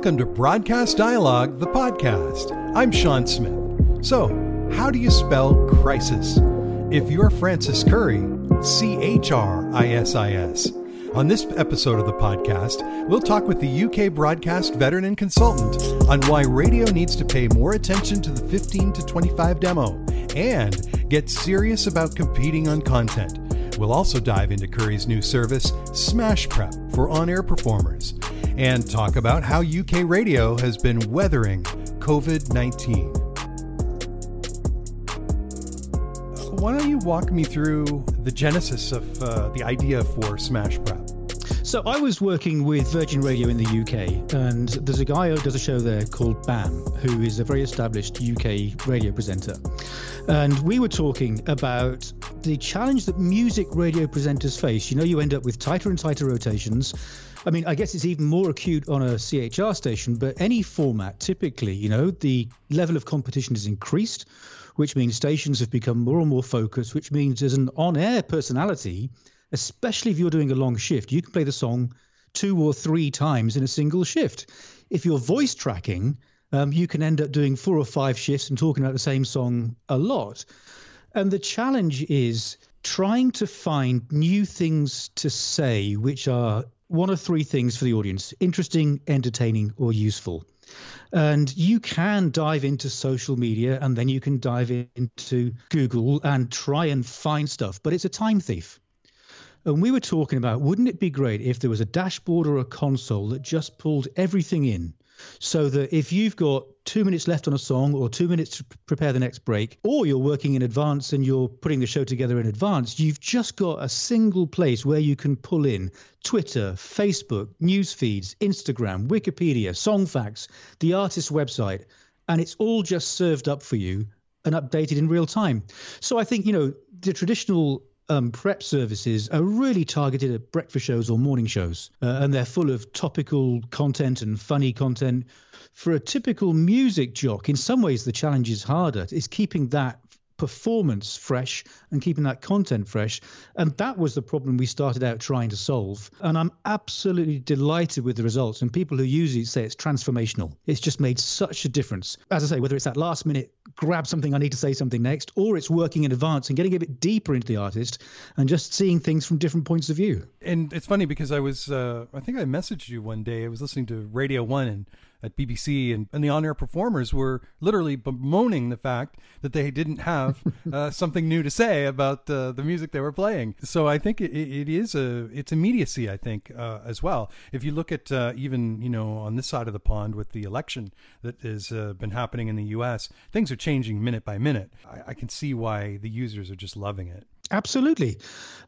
Welcome to Broadcast Dialogue, the podcast. I'm Sean Smith. So, how do you spell crisis? If you're Francis Currie, C H R I S I S. On this episode of the podcast, we'll talk with the UK broadcast veteran and consultant on why radio needs to pay more attention to the 15 to 25 demo and get serious about competing on content. We'll also dive into Currie's new service, Smashprep, for on air performers and talk about how UK radio has been weathering COVID 19. Why don't you walk me through the genesis of uh, the idea for Smashprep? So I was working with Virgin Radio in the UK, and there's a guy who does a show there called Bam, who is a very established UK radio presenter. And we were talking about the challenge that music radio presenters face. You know, you end up with tighter and tighter rotations I mean, I guess it's even more acute on a CHR station, but any format, typically, you know, the level of competition is increased, which means stations have become more and more focused, which means there's an on air personality, especially if you're doing a long shift. You can play the song two or three times in a single shift. If you're voice tracking, um, you can end up doing four or five shifts and talking about the same song a lot. And the challenge is trying to find new things to say which are one of three things for the audience interesting, entertaining, or useful. And you can dive into social media and then you can dive into Google and try and find stuff, but it's a time thief. And we were talking about wouldn't it be great if there was a dashboard or a console that just pulled everything in so that if you've got two minutes left on a song or two minutes to prepare the next break, or you're working in advance and you're putting the show together in advance, you've just got a single place where you can pull in Twitter, Facebook, news feeds, Instagram, Wikipedia, Songfacts, the artist's website, and it's all just served up for you and updated in real time. So I think, you know, the traditional um, prep services are really targeted at breakfast shows or morning shows, uh, and they're full of topical content and funny content. For a typical music jock, in some ways, the challenge is harder. It's keeping that performance fresh and keeping that content fresh. And that was the problem we started out trying to solve. And I'm absolutely delighted with the results. And people who use it say it's transformational. It's just made such a difference. As I say, whether it's that last minute grab something, I need to say something next, or it's working in advance and getting a bit deeper into the artist and just seeing things from different points of view. And it's funny because I was, uh, I think I messaged you one day. I was listening to Radio One and at BBC, and, and the on air performers were literally bemoaning the fact that they didn't have uh, something new to say about uh, the music they were playing. So I think it, it is a it's immediacy. I think uh, as well. If you look at uh, even you know on this side of the pond with the election that has uh, been happening in the U.S., things are changing minute by minute. I, I can see why the users are just loving it. Absolutely,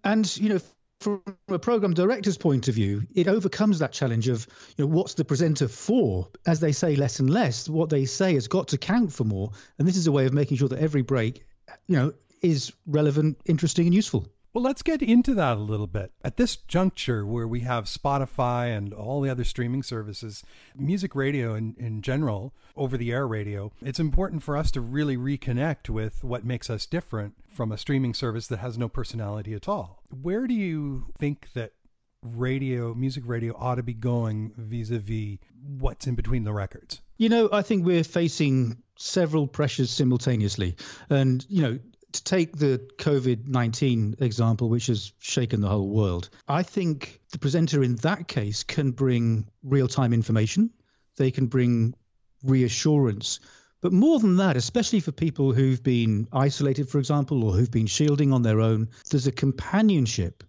and you know from a program director's point of view, it overcomes that challenge of you know what's the presenter for? As they say less and less, what they say has got to count for more, and this is a way of making sure that every break, you know, is relevant, interesting, and useful. Well, let's get into that a little bit. At this juncture where we have Spotify and all the other streaming services, music radio in, in general, over the air radio, it's important for us to really reconnect with what makes us different from a streaming service that has no personality at all. Where do you think that radio, music radio ought to be going vis a vis what's in between the records? You know, I think we're facing several pressures simultaneously. And, you know, to take the COVID 19 example, which has shaken the whole world, I think the presenter in that case can bring real time information, they can bring reassurance. But more than that, especially for people who've been isolated, for example, or who've been shielding on their own, there's a companionship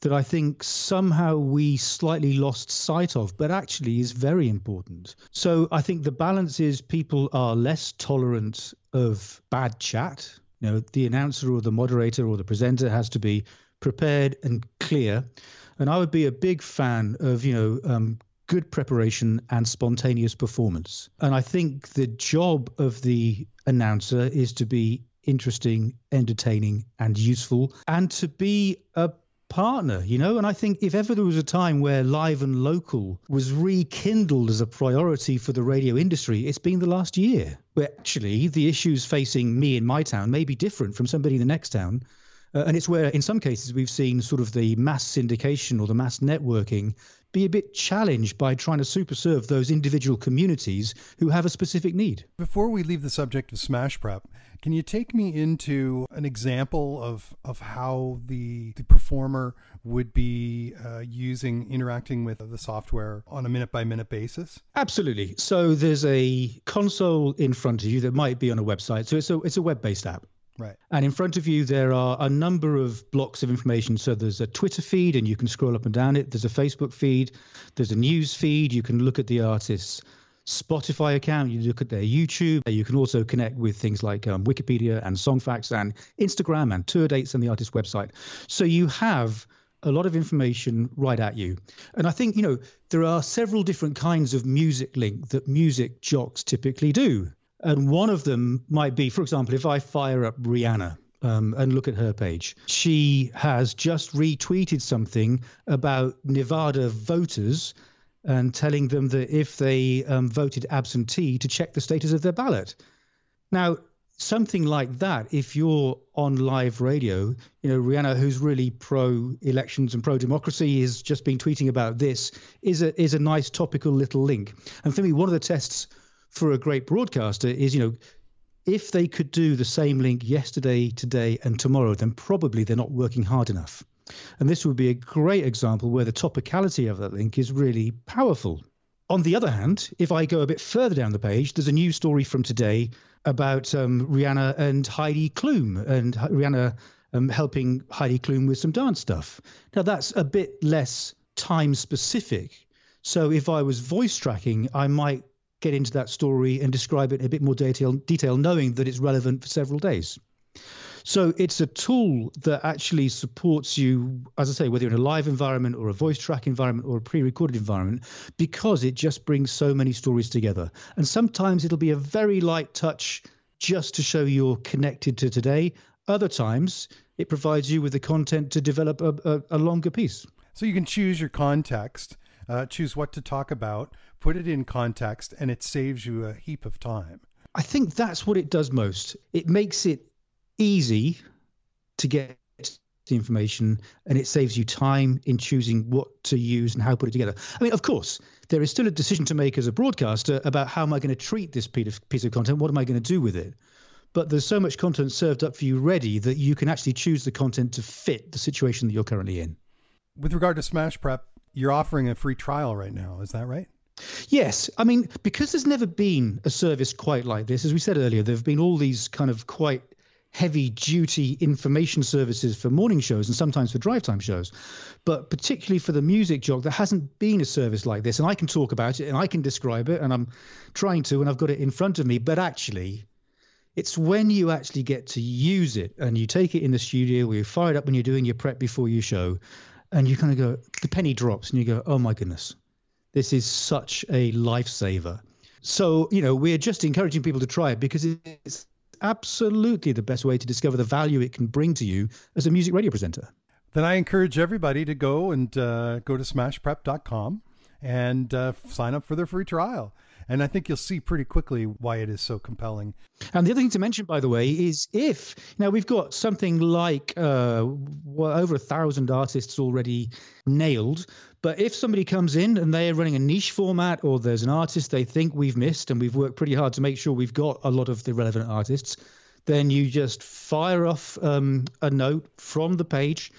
that I think somehow we slightly lost sight of, but actually is very important. So I think the balance is people are less tolerant of bad chat you know, the announcer or the moderator or the presenter has to be prepared and clear. And I would be a big fan of, you know, um, good preparation and spontaneous performance. And I think the job of the announcer is to be interesting, entertaining, and useful, and to be a partner, you know? And I think if ever there was a time where live and local was rekindled as a priority for the radio industry, it's been the last year, where actually the issues facing me in my town may be different from somebody in the next town. Uh, and it's where, in some cases, we've seen sort of the mass syndication or the mass networking be a bit challenged by trying to super serve those individual communities who have a specific need. Before we leave the subject of Smashprep, can you take me into an example of, of how the, the performer would be uh, using, interacting with the software on a minute by minute basis? Absolutely. So there's a console in front of you that might be on a website. So it's a, it's a web based app. Right. And in front of you, there are a number of blocks of information. So there's a Twitter feed, and you can scroll up and down it. There's a Facebook feed. There's a news feed. You can look at the artist's Spotify account. You look at their YouTube. You can also connect with things like um, Wikipedia and Songfacts and Instagram and tour dates and the artist's website. So you have a lot of information right at you. And I think, you know, there are several different kinds of music link that music jocks typically do. And one of them might be, for example, if I fire up Rihanna um, and look at her page, she has just retweeted something about Nevada voters and telling them that if they um, voted absentee, to check the status of their ballot. Now, something like that, if you're on live radio, you know, Rihanna, who's really pro elections and pro democracy, is just been tweeting about this, is a is a nice topical little link. And for me, one of the tests for a great broadcaster is, you know, if they could do the same link yesterday, today, and tomorrow, then probably they're not working hard enough. And this would be a great example where the topicality of that link is really powerful. On the other hand, if I go a bit further down the page, there's a news story from today about um, Rihanna and Heidi Klum, and Rihanna um, helping Heidi Klum with some dance stuff. Now, that's a bit less time specific. So if I was voice tracking, I might get into that story and describe it in a bit more detail, detail knowing that it's relevant for several days. So it's a tool that actually supports you, as I say, whether you're in a live environment or a voice track environment or a pre-recorded environment, because it just brings so many stories together. And sometimes it'll be a very light touch just to show you're connected to today. Other times it provides you with the content to develop a, a, a longer piece. So you can choose your context, uh, choose what to talk about, put it in context, and it saves you a heap of time. I think that's what it does most. It makes it easy to get the information and it saves you time in choosing what to use and how to put it together. I mean, of course, there is still a decision to make as a broadcaster about how am I going to treat this piece of content? What am I going to do with it? But there's so much content served up for you ready that you can actually choose the content to fit the situation that you're currently in. With regard to Smashprep, you're offering a free trial right now. Is that right? Yes. I mean, because there's never been a service quite like this, as we said earlier, there have been all these kind of quite heavy duty information services for morning shows and sometimes for drive time shows. But particularly for the music jock, there hasn't been a service like this. And I can talk about it and I can describe it and I'm trying to and I've got it in front of me. But actually, it's when you actually get to use it and you take it in the studio where you fire it up when you're doing your prep before your show and you kind of go, the penny drops and you go, oh my goodness, this is such a lifesaver. So, you know, we're just encouraging people to try it because it's absolutely the best way to discover the value it can bring to you as a music radio presenter. Then I encourage everybody to go and uh, go to smashprep.com and uh, sign up for their free trial. And I think you'll see pretty quickly why it is so compelling. And the other thing to mention, by the way, is if now we've got something like uh, over a thousand artists already nailed, but if somebody comes in and they're running a niche format or there's an artist they think we've missed and we've worked pretty hard to make sure we've got a lot of the relevant artists, then you just fire off um, a note from the page.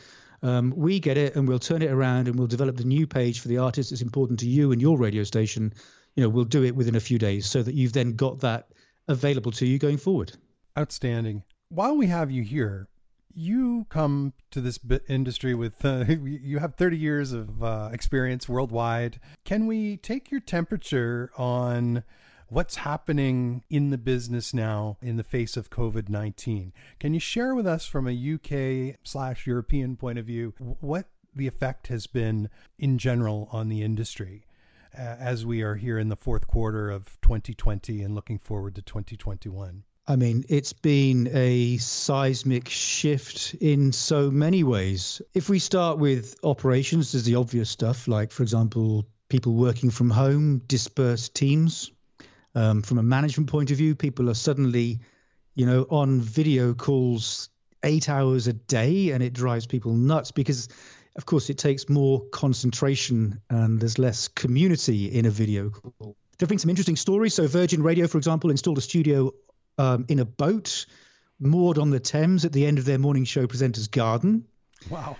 Um, we get it and we'll turn it around and we'll develop the new page for the artist that's important to you and your radio station you know, we'll do it within a few days so that you've then got that available to you going forward. Outstanding. While we have you here, you come to this industry with uh, you have 30 years of uh, experience worldwide. Can we take your temperature on what's happening in the business now in the face of COVID 19? Can you share with us from a UK slash European point of view what the effect has been in general on the industry? As we are here in the fourth quarter of 2020 and looking forward to 2021? I mean, it's been a seismic shift in so many ways. If we start with operations, there's the obvious stuff, like, for example, people working from home, dispersed teams. Um, from a management point of view, people are suddenly, you know, on video calls eight hours a day, and it drives people nuts because of course, it takes more concentration and there's less community in a video call. There have been some interesting stories. So, Virgin Radio, for example, installed a studio um, in a boat moored on the Thames at the end of their morning show presenter's garden. Wow.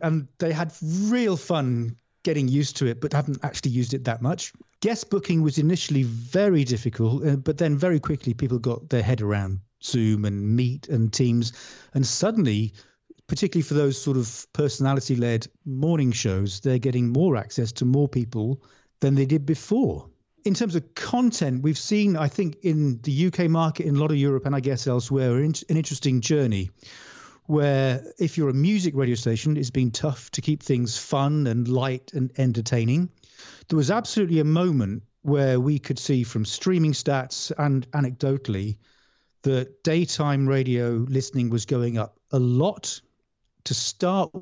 And they had real fun getting used to it, but haven't actually used it that much. Guest booking was initially very difficult, uh, but then very quickly people got their head around Zoom and Meet and Teams. And suddenly, particularly for those sort of personality led morning shows, they're getting more access to more people than they did before. In terms of content, we've seen, I think, in the UK market, in a lot of Europe, and I guess elsewhere, an interesting journey where if you're a music radio station, it's been tough to keep things fun and light and entertaining. There was absolutely a moment where we could see from streaming stats and anecdotally that daytime radio listening was going up a lot. To start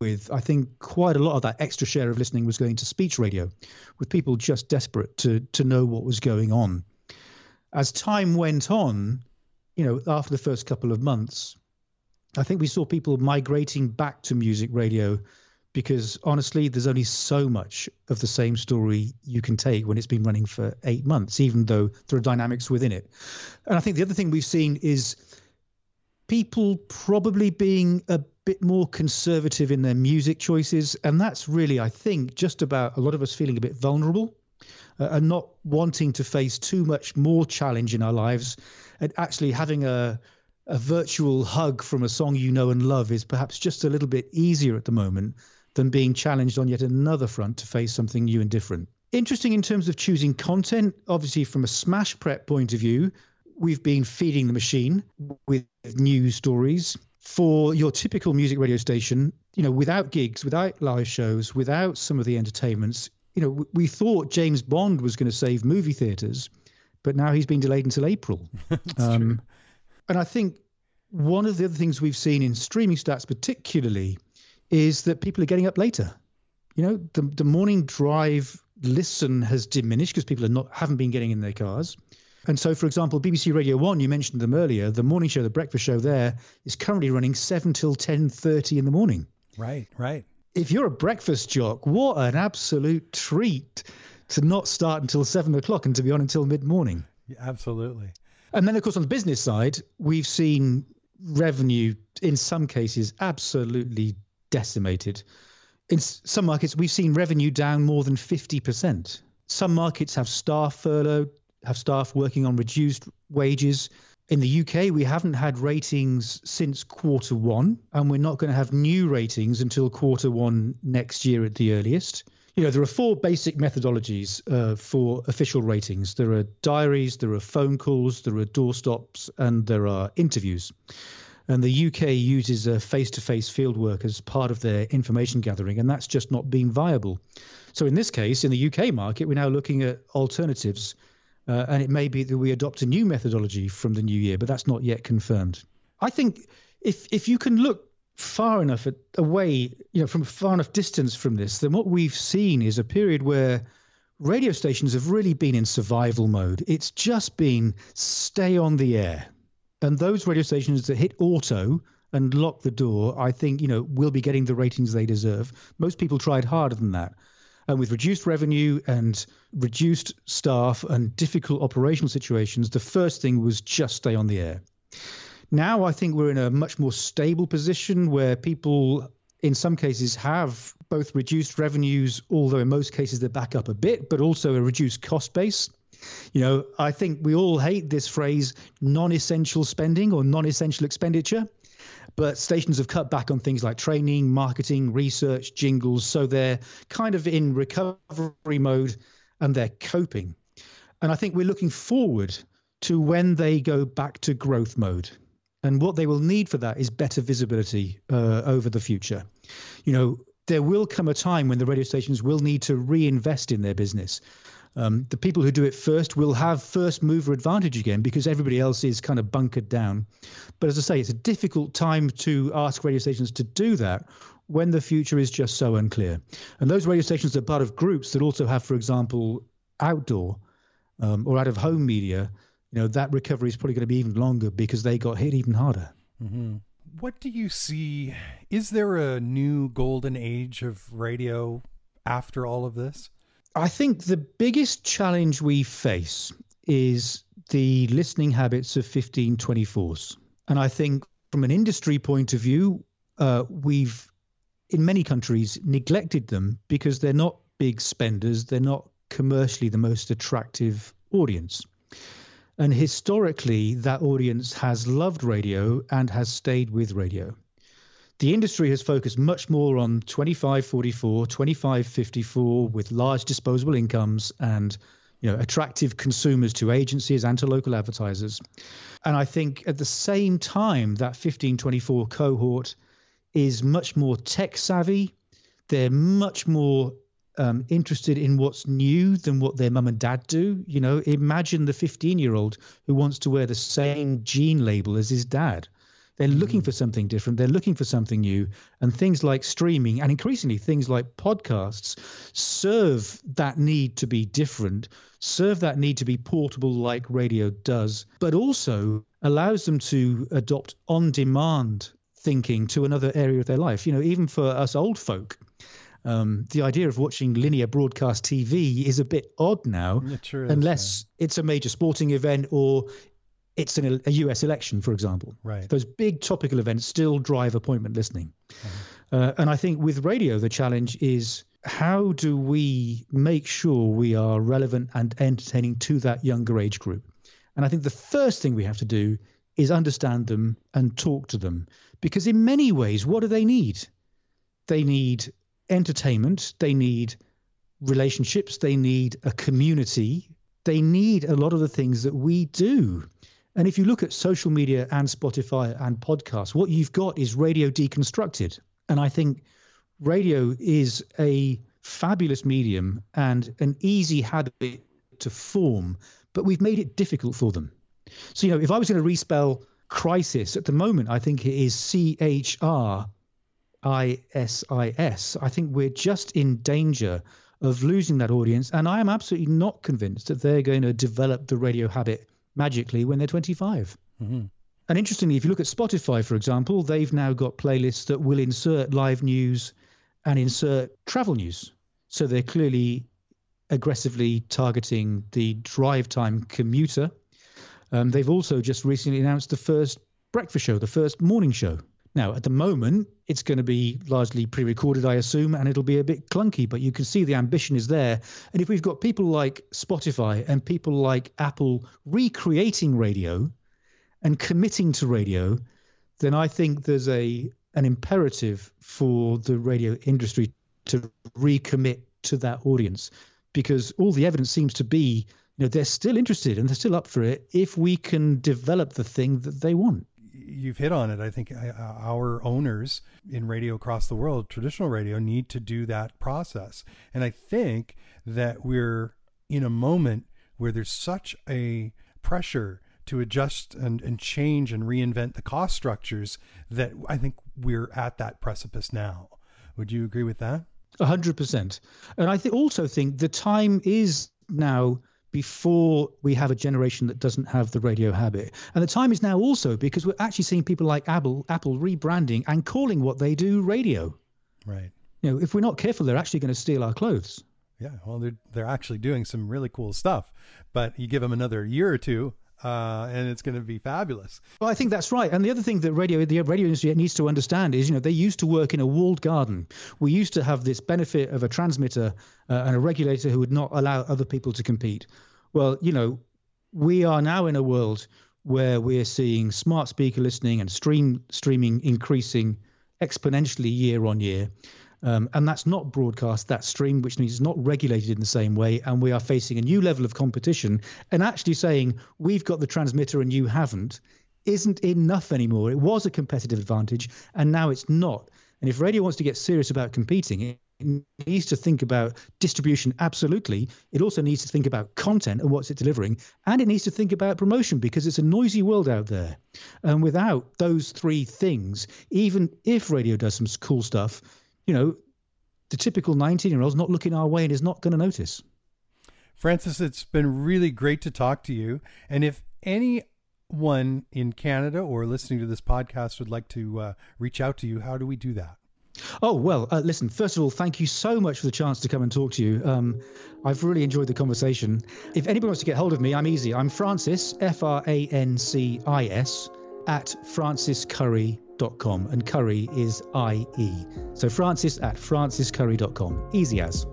with, I think quite a lot of that extra share of listening was going to speech radio, with people just desperate to to know what was going on. As time went on, you know, after the first couple of months, I think we saw people migrating back to music radio because honestly, there's only so much of the same story you can take when it's been running for eight months, even though there are dynamics within it. And I think the other thing we've seen is people probably being a bit more conservative in their music choices. And that's really, I think, just about a lot of us feeling a bit vulnerable uh, and not wanting to face too much more challenge in our lives and actually having a a virtual hug from a song you know and love is perhaps just a little bit easier at the moment than being challenged on yet another front to face something new and different. Interesting in terms of choosing content, obviously, from a Smashprep point of view, we've been feeding the machine with news stories. For your typical music radio station, you know, without gigs, without live shows, without some of the entertainments, you know, we thought James Bond was going to save movie theaters, but now he's been delayed until April. um, and I think one of the other things we've seen in streaming stats, particularly, is that people are getting up later. You know, the the morning drive listen has diminished because people are not haven't been getting in their cars. And so, for example, BBC Radio One, you mentioned them earlier. The morning show, the breakfast show, there is currently running seven till ten thirty in the morning. Right, right. If you're a breakfast jock, what an absolute treat to not start until seven o'clock and to be on until mid morning. Yeah, absolutely. And then, of course, on the business side, we've seen revenue in some cases absolutely decimated. In some markets, we've seen revenue down more than 50%. Some markets have staff furloughed, have staff working on reduced wages. In the UK, we haven't had ratings since quarter one, and we're not going to have new ratings until quarter one next year at the earliest. You know, there are four basic methodologies uh, for official ratings there are diaries, there are phone calls, there are doorstops, and there are interviews. And the UK uses a face to face fieldwork as part of their information gathering, and that's just not been viable. So, in this case, in the UK market, we're now looking at alternatives. Uh, and it may be that we adopt a new methodology from the new year, but that's not yet confirmed. I think if if you can look far enough at, away, you know, from far enough distance from this, then what we've seen is a period where radio stations have really been in survival mode. It's just been stay on the air, and those radio stations that hit auto and lock the door, I think, you know, will be getting the ratings they deserve. Most people tried harder than that. And with reduced revenue and reduced staff and difficult operational situations, the first thing was just stay on the air. Now I think we're in a much more stable position where people, in some cases, have both reduced revenues, although in most cases they're back up a bit, but also a reduced cost base. You know, I think we all hate this phrase non essential spending or non essential expenditure. But stations have cut back on things like training, marketing, research, jingles. So they're kind of in recovery mode and they're coping. And I think we're looking forward to when they go back to growth mode. And what they will need for that is better visibility uh, over the future. You know, there will come a time when the radio stations will need to reinvest in their business. Um, the people who do it first will have first mover advantage again because everybody else is kind of bunkered down. But as I say, it's a difficult time to ask radio stations to do that when the future is just so unclear. And those radio stations are part of groups that also have, for example, outdoor um, or out of home media. You know that recovery is probably going to be even longer because they got hit even harder. Mm-hmm. what do you see? Is there a new golden age of radio after all of this? I think the biggest challenge we face is the listening habits of 1524s. And I think from an industry point of view, uh, we've, in many countries, neglected them because they're not big spenders, they're not commercially the most attractive audience. And historically, that audience has loved radio and has stayed with radio. The industry has focused much more on 2544, 2554 with large disposable incomes and you know, attractive consumers to agencies and to local advertisers. And I think at the same time, that 1524 cohort is much more tech savvy. They're much more um, interested in what's new than what their mum and dad do. You know, imagine the 15 year old who wants to wear the same jean label as his dad. They're looking mm. for something different. They're looking for something new. And things like streaming and increasingly things like podcasts serve that need to be different, serve that need to be portable like radio does, but also allows them to adopt on demand thinking to another area of their life. You know, even for us old folk, um, the idea of watching linear broadcast TV is a bit odd now, it unless yeah. it's a major sporting event or it's an, a US election, for example. Right. Those big topical events still drive appointment listening. Uh-huh. Uh, and I think with radio, the challenge is how do we make sure we are relevant and entertaining to that younger age group? And I think the first thing we have to do is understand them and talk to them. Because in many ways, what do they need? They need entertainment, they need relationships, they need a community, they need a lot of the things that we do. And if you look at social media and Spotify and podcasts, what you've got is radio deconstructed. And I think radio is a fabulous medium and an easy habit to form, but we've made it difficult for them. So, you know, if I was going to respell crisis at the moment, I think it is C H R I S I S. I think we're just in danger of losing that audience. And I am absolutely not convinced that they're going to develop the radio habit magically when they're 25. Mm-hmm. And interestingly, if you look at Spotify, for example, they've now got playlists that will insert live news and insert travel news. So they're clearly aggressively targeting the drive time commuter. Um, they've also just recently announced the first breakfast show, the first morning show. Now, at the moment, it's going to be largely pre recorded, I assume, and it'll be a bit clunky, but you can see the ambition is there. And if we've got people like Spotify and people like Apple recreating radio and committing to radio, then I think there's a an imperative for the radio industry to recommit to that audience because all the evidence seems to be you know they're still interested and they're still up for it if we can develop the thing that they want you've hit on it. I think uh, our owners in radio across the world, traditional radio, need to do that process. And I think that we're in a moment where there's such a pressure to adjust and, and change and reinvent the cost structures that I think we're at that precipice now. Would you agree with that? A hundred percent. And I th- also think the time is now before we have a generation that doesn't have the radio habit. And the time is now also because we're actually seeing people like Apple, Apple rebranding and calling what they do radio. Right. You know, if we're not careful, they're actually going to steal our clothes. Yeah, well, they're they're actually doing some really cool stuff, but you give them another year or two, uh, and it's going to be fabulous. Well, I think that's right. And the other thing that radio, the radio industry needs to understand is, you know, they used to work in a walled garden. We used to have this benefit of a transmitter uh, and a regulator who would not allow other people to compete. Well, you know, we are now in a world where we're seeing smart speaker listening and stream streaming increasing exponentially year on year. Um, and that's not broadcast, that's stream, which means it's not regulated in the same way. And we are facing a new level of competition. And actually saying, we've got the transmitter and you haven't, isn't enough anymore. It was a competitive advantage, and now it's not. And if radio wants to get serious about competing, it needs to think about distribution, absolutely. It also needs to think about content and what's it delivering. And it needs to think about promotion because it's a noisy world out there. And without those three things, even if radio does some cool stuff, you know, the typical 19 year old's not looking our way and is not going to notice. Francis, it's been really great to talk to you. And if anyone in Canada or listening to this podcast would like to uh, reach out to you, how do we do that? Oh, well, uh, listen, first of all, thank you so much for the chance to come and talk to you. Um, I've really enjoyed the conversation. If anybody wants to get hold of me, I'm easy. I'm Francis, F R A N C I S, at franciscurrie.com. And Currie is I E. So francis at franciscurrie.com. Easy as.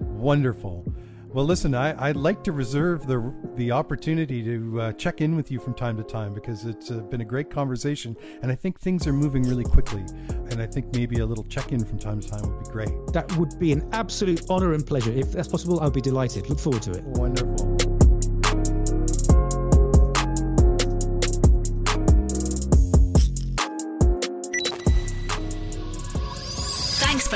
Wonderful. Well, listen, I, would like to reserve the the opportunity to uh, check in with you from time to time because it's uh, been a great conversation, and I think things are moving really quickly. And I think maybe a little check in from time to time would be great. That would be an absolute honor and pleasure. If that's possible, I'll be delighted. Look forward to it. Wonderful.